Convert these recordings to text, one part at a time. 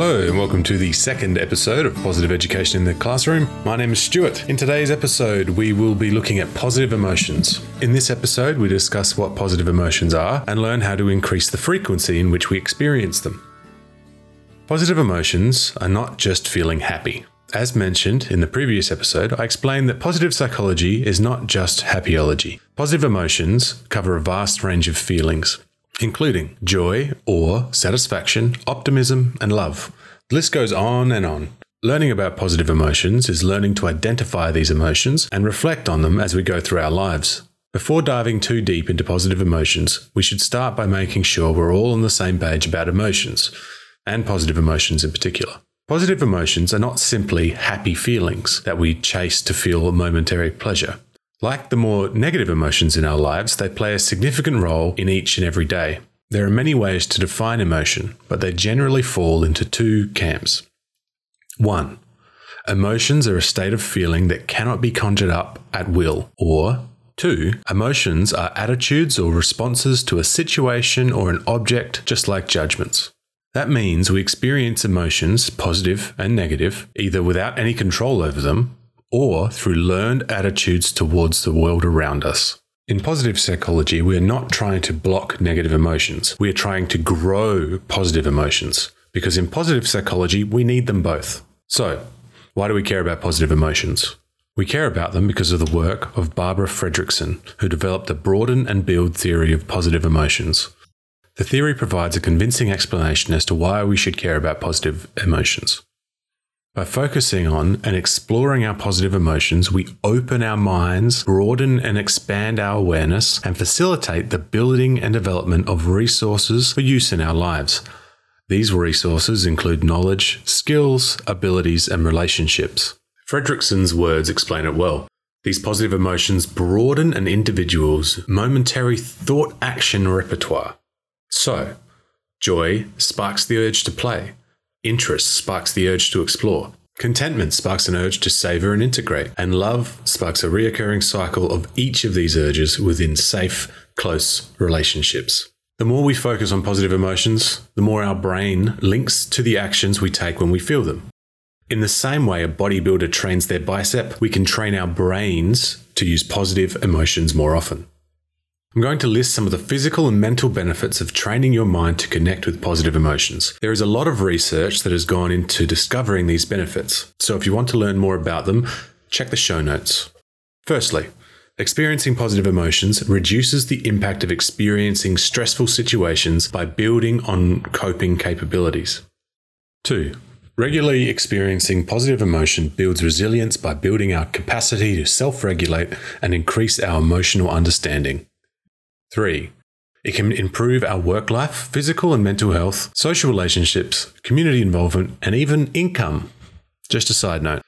Hello, and welcome to the second episode of Positive Education in the Classroom. My name is Stuart. In today's episode, we will be looking at positive emotions. In this episode, we discuss what positive emotions are and learn how to increase the frequency in which we experience them. Positive emotions are not just feeling happy. As mentioned in the previous episode, I explained that positive psychology is not just happyology. Positive emotions cover a vast range of feelings including joy, awe, satisfaction, optimism, and love. The list goes on and on. Learning about positive emotions is learning to identify these emotions and reflect on them as we go through our lives. Before diving too deep into positive emotions, we should start by making sure we're all on the same page about emotions, and positive emotions in particular. Positive emotions are not simply happy feelings that we chase to feel a momentary pleasure. Like the more negative emotions in our lives, they play a significant role in each and every day. There are many ways to define emotion, but they generally fall into two camps. One, emotions are a state of feeling that cannot be conjured up at will, or Two, emotions are attitudes or responses to a situation or an object, just like judgments. That means we experience emotions, positive and negative, either without any control over them or through learned attitudes towards the world around us. In positive psychology, we are not trying to block negative emotions. We are trying to grow positive emotions because in positive psychology, we need them both. So, why do we care about positive emotions? We care about them because of the work of Barbara Fredrickson, who developed the broaden and build theory of positive emotions. The theory provides a convincing explanation as to why we should care about positive emotions. By focusing on and exploring our positive emotions, we open our minds, broaden and expand our awareness, and facilitate the building and development of resources for use in our lives. These resources include knowledge, skills, abilities, and relationships. Fredrickson's words explain it well. These positive emotions broaden an individual's momentary thought action repertoire. So, joy sparks the urge to play. Interest sparks the urge to explore. Contentment sparks an urge to savor and integrate. And love sparks a reoccurring cycle of each of these urges within safe, close relationships. The more we focus on positive emotions, the more our brain links to the actions we take when we feel them. In the same way a bodybuilder trains their bicep, we can train our brains to use positive emotions more often. I'm going to list some of the physical and mental benefits of training your mind to connect with positive emotions. There is a lot of research that has gone into discovering these benefits, so if you want to learn more about them, check the show notes. Firstly, experiencing positive emotions reduces the impact of experiencing stressful situations by building on coping capabilities. 2. Regularly experiencing positive emotion builds resilience by building our capacity to self regulate and increase our emotional understanding. Three, it can improve our work life, physical and mental health, social relationships, community involvement, and even income. Just a side note.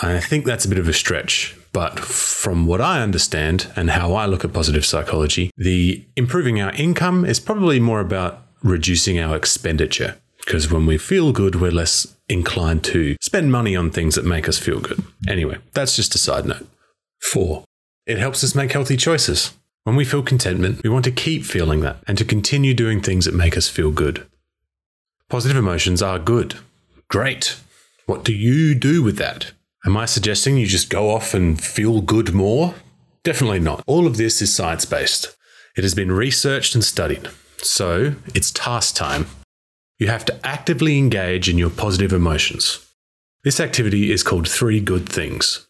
I think that's a bit of a stretch, but from what I understand and how I look at positive psychology, the improving our income is probably more about reducing our expenditure. Because when we feel good, we're less inclined to spend money on things that make us feel good. Anyway, that's just a side note. Four, it helps us make healthy choices. When we feel contentment, we want to keep feeling that and to continue doing things that make us feel good. Positive emotions are good. Great. What do you do with that? Am I suggesting you just go off and feel good more? Definitely not. All of this is science based. It has been researched and studied. So it's task time. You have to actively engage in your positive emotions. This activity is called Three Good Things.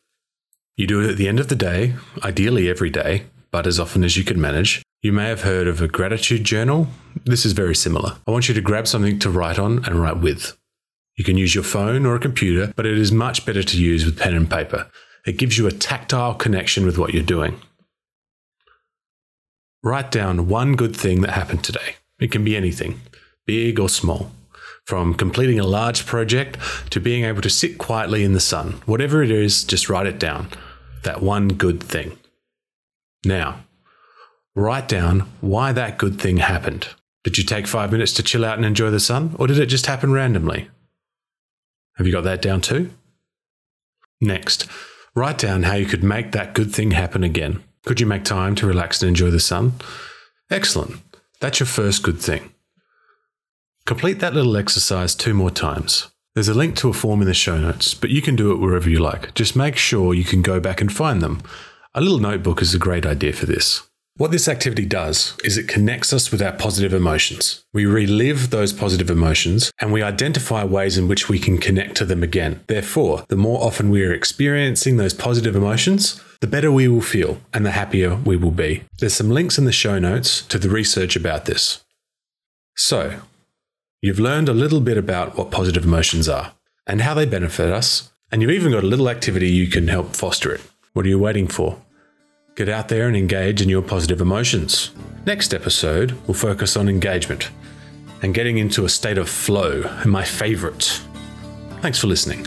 You do it at the end of the day, ideally every day, but as often as you can manage. You may have heard of a gratitude journal. This is very similar. I want you to grab something to write on and write with. You can use your phone or a computer, but it is much better to use with pen and paper. It gives you a tactile connection with what you're doing. Write down one good thing that happened today. It can be anything, big or small. From completing a large project to being able to sit quietly in the sun. Whatever it is, just write it down. That one good thing. Now, write down why that good thing happened. Did you take five minutes to chill out and enjoy the sun, or did it just happen randomly? Have you got that down too? Next, write down how you could make that good thing happen again. Could you make time to relax and enjoy the sun? Excellent. That's your first good thing. Complete that little exercise two more times. There's a link to a form in the show notes, but you can do it wherever you like. Just make sure you can go back and find them. A little notebook is a great idea for this. What this activity does is it connects us with our positive emotions. We relive those positive emotions and we identify ways in which we can connect to them again. Therefore, the more often we are experiencing those positive emotions, the better we will feel and the happier we will be. There's some links in the show notes to the research about this. So, You've learned a little bit about what positive emotions are and how they benefit us, and you've even got a little activity you can help foster it. What are you waiting for? Get out there and engage in your positive emotions. Next episode, we'll focus on engagement and getting into a state of flow, my favorite. Thanks for listening.